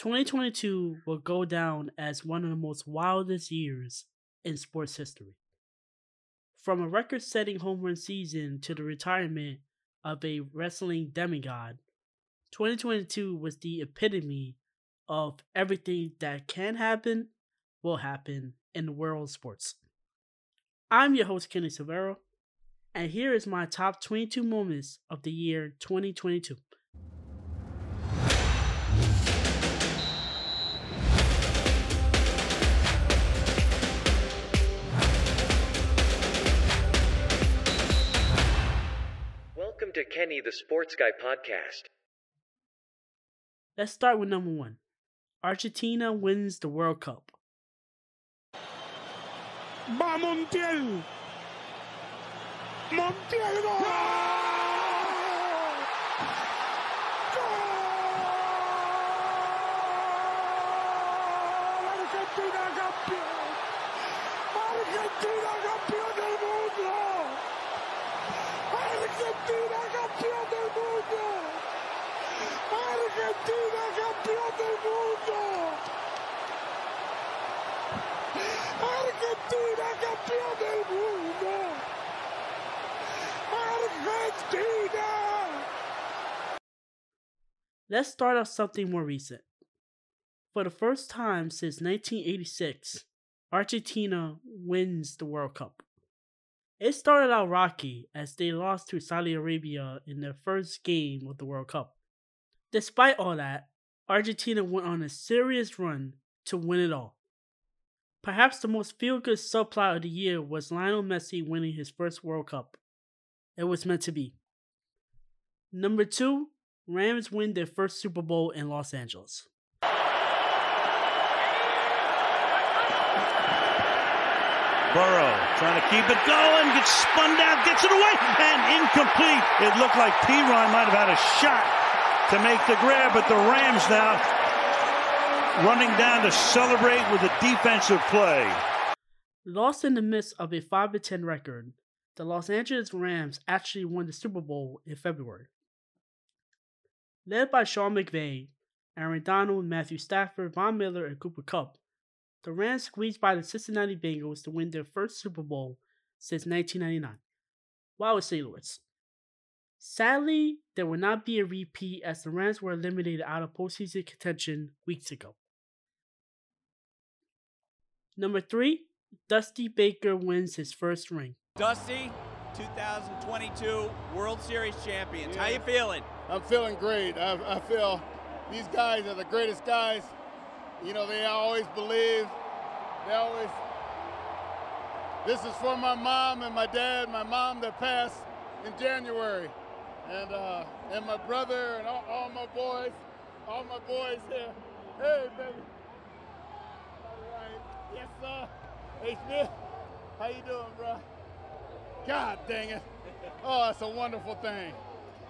2022 will go down as one of the most wildest years in sports history. From a record setting home run season to the retirement of a wrestling demigod, 2022 was the epitome of everything that can happen, will happen in the world of sports. I'm your host, Kenny Severo, and here is my top 22 moments of the year 2022. Kenny the Sports Guy podcast. Let's start with number one Argentina wins the World Cup. Va Montiel. Montiel gol. ¡Gol! Argentina campeón. Argentina campeón del mundo. Argentina campeón del mundo. Argentina campeón del mundo. Argentina campeón del mundo. Argentina. Let's start off something more recent. For the first time since 1986, Argentina wins the World Cup. It started out rocky as they lost to Saudi Arabia in their first game of the World Cup. Despite all that, Argentina went on a serious run to win it all. Perhaps the most feel good subplot of the year was Lionel Messi winning his first World Cup. It was meant to be. Number two, Rams win their first Super Bowl in Los Angeles. Burrow trying to keep it going, gets spun down, gets it away, and incomplete. It looked like Perine might have had a shot to make the grab, but the Rams now running down to celebrate with a defensive play. Lost in the midst of a 5 10 record, the Los Angeles Rams actually won the Super Bowl in February. Led by Sean McVay, Aaron Donald, Matthew Stafford, Von Miller, and Cooper Kupp, the Rams squeezed by the Cincinnati Bengals to win their first Super Bowl since 1999, while with St. Louis. Sadly, there will not be a repeat as the Rams were eliminated out of postseason contention weeks ago. Number three, Dusty Baker wins his first ring. Dusty, 2022 World Series champions. How you feeling? I'm feeling great. I, I feel these guys are the greatest guys. You know, they always believe. They always. This is for my mom and my dad. My mom that passed in January, and uh, and my brother and all, all my boys, all my boys here. Hey, baby. All right. Yes, sir. Hey, Smith. How you doing, bro? God dang it. Oh, it's a wonderful thing.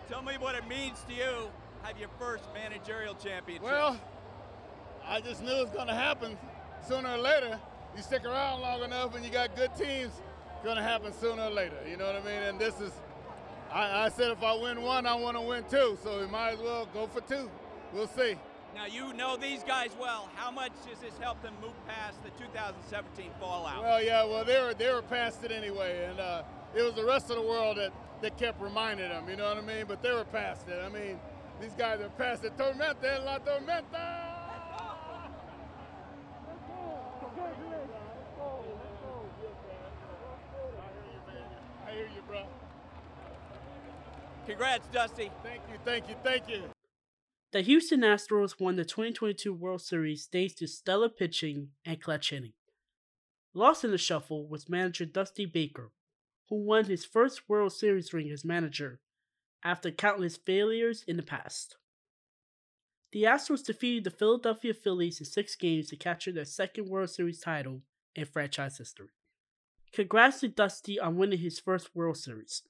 Tell me what it means to you have your first managerial championship. Well, I just knew it was going to happen sooner or later. You stick around long enough and you got good teams, it's going to happen sooner or later. You know what I mean? And this is, I, I said if I win one, I want to win two. So we might as well go for two. We'll see. now you know these guys well. How much does this help them move past the 2017 fallout? Well, yeah, well, they were, they were past it anyway. And uh, it was the rest of the world that, that kept reminding them, you know what I mean? But they were past it. I mean, these guys are past it. Tormenta, la tormenta! I hear you, bro. Congrats, Dusty. Thank you, thank you, thank you. The Houston Astros won the 2022 World Series thanks to stellar pitching and clutch hitting. Lost in the shuffle was manager Dusty Baker, who won his first World Series ring as manager after countless failures in the past. The Astros defeated the Philadelphia Phillies in six games to capture their second World Series title in franchise history. Congrats to Dusty on winning his first World Series.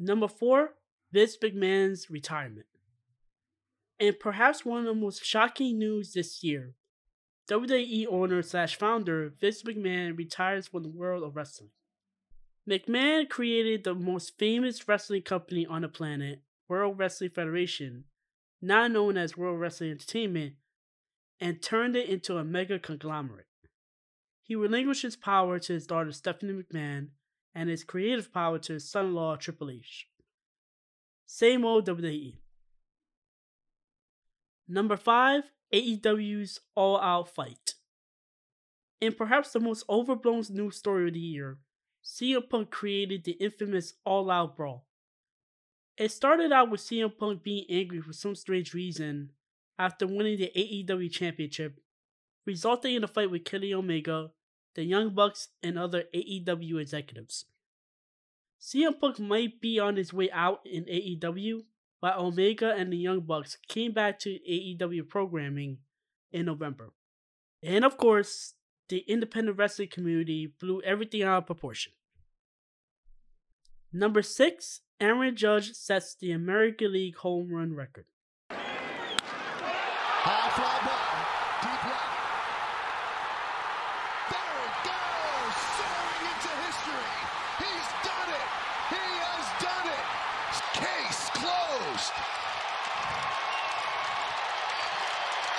Number four, Vince McMahon's retirement. And perhaps one of the most shocking news this year, WWE owner slash founder Vince McMahon retires from the world of wrestling. McMahon created the most famous wrestling company on the planet, World Wrestling Federation, now known as World Wrestling Entertainment, and turned it into a mega conglomerate. He relinquished his power to his daughter Stephanie McMahon and his creative power to his son in law Triple H. Same old WWE. Number 5, AEW's All Out Fight. In perhaps the most overblown news story of the year, CM Punk created the infamous All Out Brawl. It started out with CM Punk being angry for some strange reason after winning the AEW Championship, resulting in a fight with Kenny Omega, the Young Bucks, and other AEW executives. CM Punk might be on his way out in AEW, but Omega and the Young Bucks came back to AEW programming in November. And of course, the independent wrestling community blew everything out of proportion. Number 6, Aaron Judge sets the American League home run record. High fly ball, deep left. There it goes, soaring into history. He's done it. He has done it. Case closed.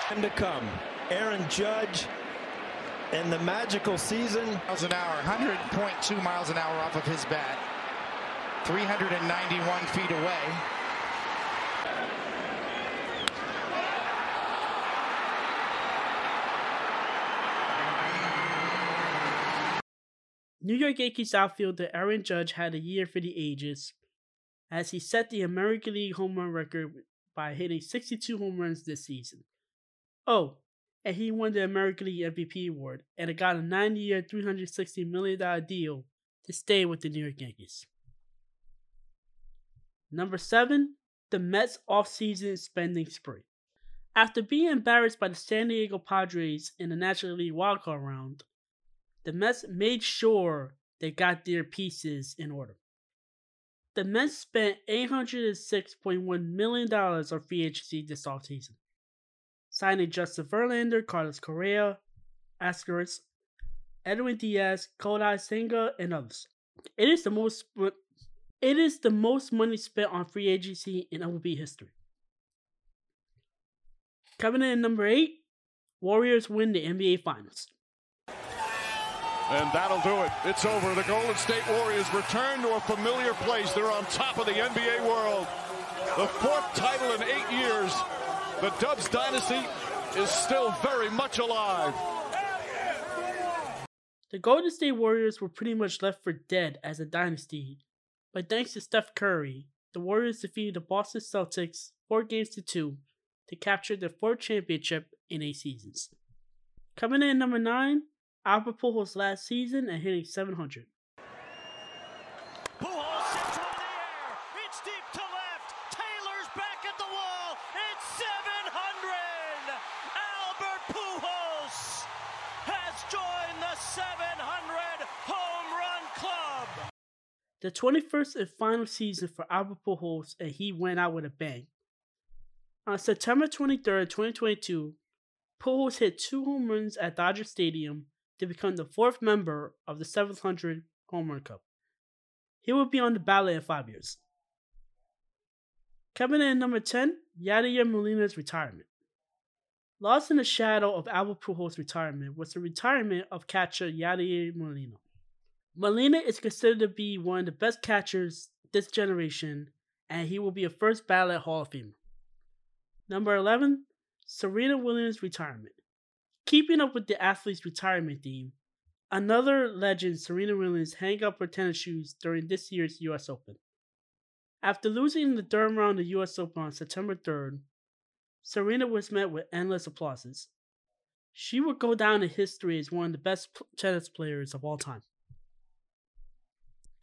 Time to come. Aaron Judge and the magical season. miles an hour, 100.2 miles an hour off of his bat, 391 feet away. New York Yankees outfielder Aaron Judge had a year for the ages as he set the American League home run record by hitting 62 home runs this season. Oh, and he won the American League MVP award and it got a 9 year, $360 million deal to stay with the New York Yankees. Number 7, the Mets offseason spending spree. After being embarrassed by the San Diego Padres in the National League wildcard round, the Mets made sure they got their pieces in order. The Mets spent $806.1 million on free agency this offseason, signing Justin Verlander, Carlos Correa, Ascaris, Edwin Diaz, Kodai Senga, and others. It is the most it is the most money spent on free agency in MLB history. Coming in number eight, Warriors win the NBA Finals. And that'll do it. It's over. The Golden State Warriors return to a familiar place. They're on top of the NBA world. The fourth title in eight years. The Dubs dynasty is still very much alive. The Golden State Warriors were pretty much left for dead as a dynasty, but thanks to Steph Curry, the Warriors defeated the Boston Celtics 4 games to 2 to capture their fourth championship in eight seasons. Coming in number 9, Albert Pujols last season and hitting 700. Pujols sits one in the air. It's deep to left. Taylor's back at the wall. It's 700. Albert Pujols has joined the 700 home run club. The 21st and final season for Albert Pujols, and he went out with a bang. On September 23rd, 2022, Pujols hit two home runs at Dodger Stadium to become the fourth member of the 700 Home Run Cup. He will be on the ballot in five years. Coming in number 10, Yadier Molina's retirement. Lost in the shadow of Albert Pujols' retirement was the retirement of catcher Yadier Molina. Molina is considered to be one of the best catchers this generation, and he will be a first ballot Hall of Famer. Number 11, Serena Williams' retirement. Keeping up with the athlete's retirement theme, another legend, Serena Williams, hang up her tennis shoes during this year's US Open. After losing in the third round of the US Open on September 3rd, Serena was met with endless applauses. She would go down in history as one of the best tennis players of all time.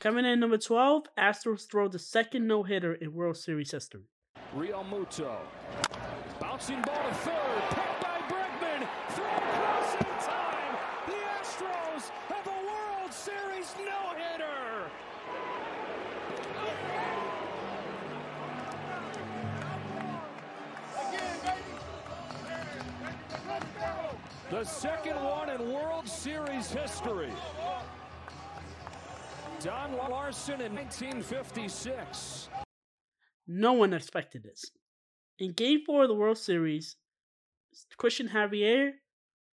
Coming in number 12, Astros throw the second no hitter in World Series history. Realmuto. Bouncing ball to third. The second one in World Series history. Don Larsen in 1956. No one expected this. In Game 4 of the World Series, Christian Javier,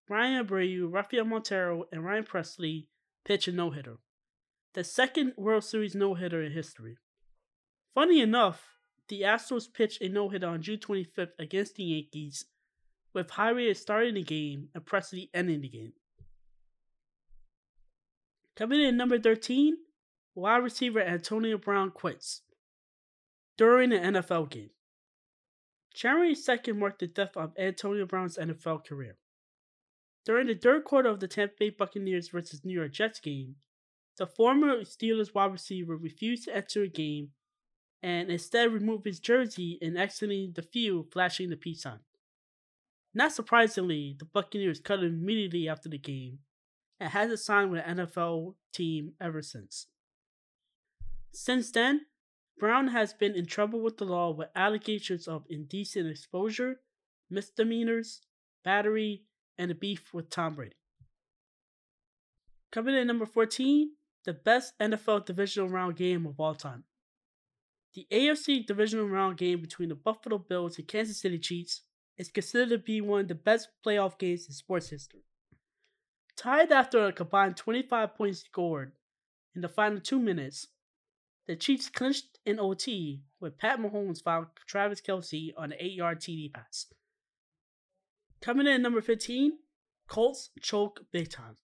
Bryan Abreu, Rafael Montero, and Ryan Pressly pitch a no hitter. The second World Series no hitter in history. Funny enough, the Astros pitched a no hitter on June 25th against the Yankees, with Javier starting the game and Pressly ending the game. Coming in number 13, wide receiver Antonio Brown quits during an NFL game. January 2nd marked the death of Antonio Brown's NFL career. During the third quarter of the Tampa Bay Buccaneers versus New York Jets game, the former Steelers wide receiver refused to enter a game and instead removed his jersey and exiting the field flashing the peace sign. Not surprisingly, the Buccaneers cut him immediately after the game and hasn't signed with an NFL team ever since. Since then, Brown has been in trouble with the law with allegations of indecent exposure, misdemeanors, battery, and a beef with Tom Brady. Coming in number 14, the best NFL divisional round game of all time. The AFC divisional round game between the Buffalo Bills and Kansas City Chiefs is considered to be one of the best playoff games in sports history. Tied after a combined 25 points scored in the final two minutes, the Chiefs clinched in OT with Pat Mahomes fouled Travis Kelce on an 8 yard TD pass. Coming in number 15, Colts choke big time.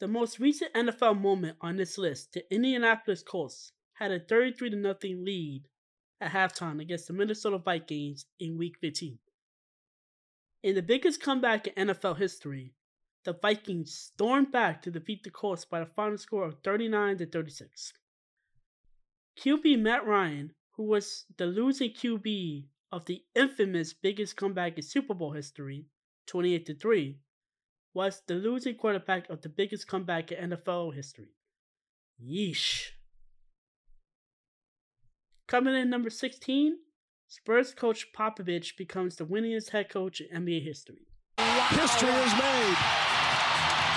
The most recent NFL moment on this list, the Indianapolis Colts had a 33 0 lead at halftime against the Minnesota Vikings in Week 15. In the biggest comeback in NFL history, the Vikings stormed back to defeat the Colts by a final score of 39 to 36. QB Matt Ryan, who was the losing QB of the infamous biggest comeback in Super Bowl history, 28 to 3, was the losing quarterback of the biggest comeback in NFL history. Yeesh. Coming in number 16, Spurs coach Popovich becomes the winningest head coach in NBA history. History is made.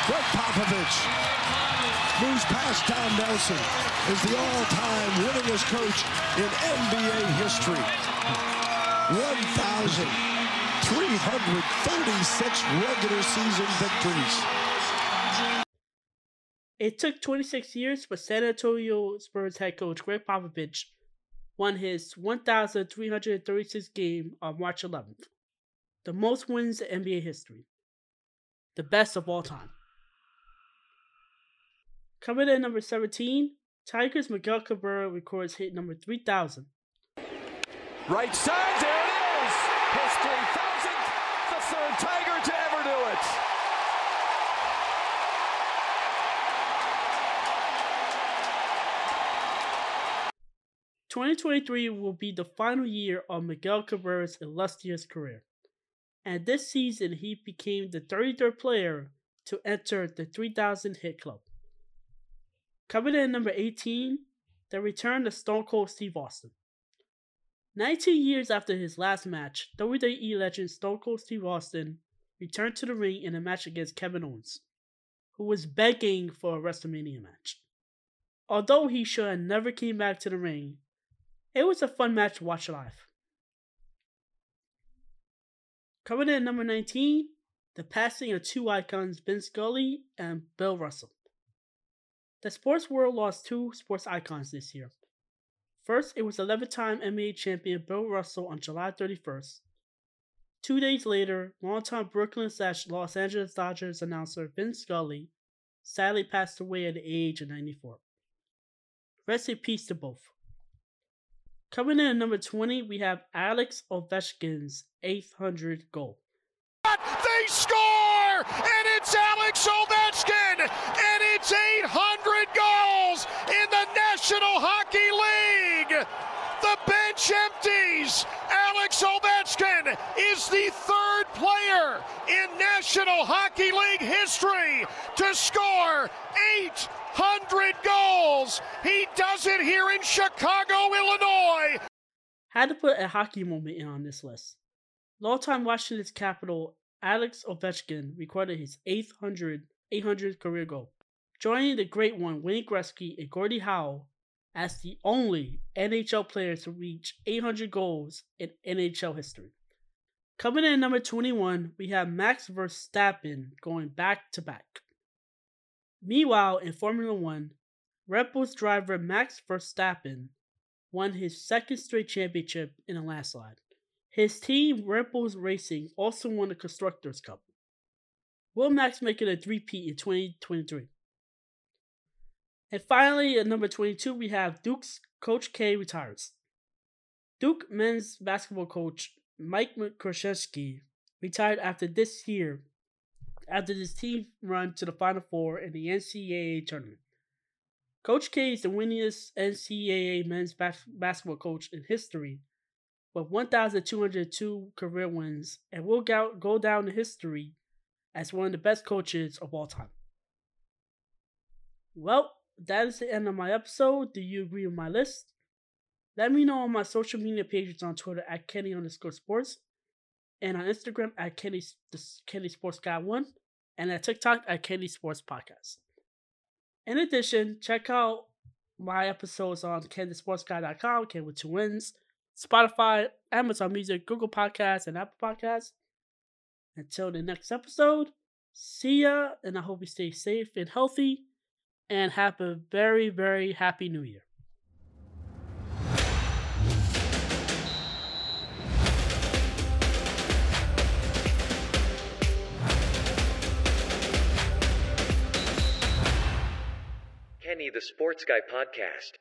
Gregg Popovich moves past Don Nelson as the all-time winningest coach in NBA history. 1,336 regular season victories. It took 26 years, for San Antonio Spurs head coach Gregg Popovich won his 1,336th game on March 11th, the most wins in NBA history, the best of all time. Coming in number 17, Tigers Miguel Cabrera records hit number 3000. Right side, there it is! His 3000th, the third Tiger to ever do it! 2023 will be the final year of Miguel Cabrera's illustrious career, and this season he became the 33rd player to enter the 3000 hit club. Coming in number 18, the return of Stone Cold Steve Austin. 19 years after his last match, WWE legend Stone Cold Steve Austin returned to the ring in a match against Kevin Owens, who was begging for a WrestleMania match. Although he should have never came back to the ring, it was a fun match to watch live. Coming in at number 19, the passing of two icons, Vince Scully and Bill Russell. The sports world lost two sports icons this year. First, it was 11 time NBA champion Bill Russell on July 31st. Two days later, longtime Brooklyn slash Los Angeles Dodgers announcer Vince Scully sadly passed away at the age of 94. Rest in peace to both. Coming in at number 20, we have Alex Ovechkin's 800 goal. They score! And it's Alex Ovechkin! And it's 800 goals in the National Hockey League! The bench Alex Ovechkin is the third player in National Hockey League history to score 800 goals! He does it here in Chicago, Illinois! Had to put a hockey moment in on this list. Longtime Washington's capital Alex Ovechkin recorded his 800 800th career goal, joining the great one Wayne Gretzky and Gordie Howe as the only NHL player to reach 800 goals in NHL history. Coming in number 21, we have Max Verstappen going back to back. Meanwhile, in Formula One, Red Bull's driver Max Verstappen won his second straight championship in a landslide. His team, Red Bulls Racing, also won the Constructors' Cup. Will Max make it a three-peat in 2023? And finally, at number 22, we have Duke's Coach K retires. Duke men's basketball coach Mike Krzyzewski retired after this year, after his team run to the Final Four in the NCAA tournament. Coach K is the winningest NCAA men's bas- basketball coach in history, with 1,202 career wins, and will go, go down in history as one of the best coaches of all time. Well, that is the end of my episode. Do you agree with my list? Let me know on my social media pages on Twitter at Kenny underscore sports and on Instagram at Kenny, Kenny Sports Guy 1 and at TikTok at Kenny Sports Podcast. In addition, check out my episodes on KennySportsGuy.com, Ken with two wins, Spotify, Amazon Music, Google Podcasts, and Apple Podcasts. Until the next episode, see ya, and I hope you stay safe and healthy, and have a very, very happy new year. Kenny the Sports Guy podcast.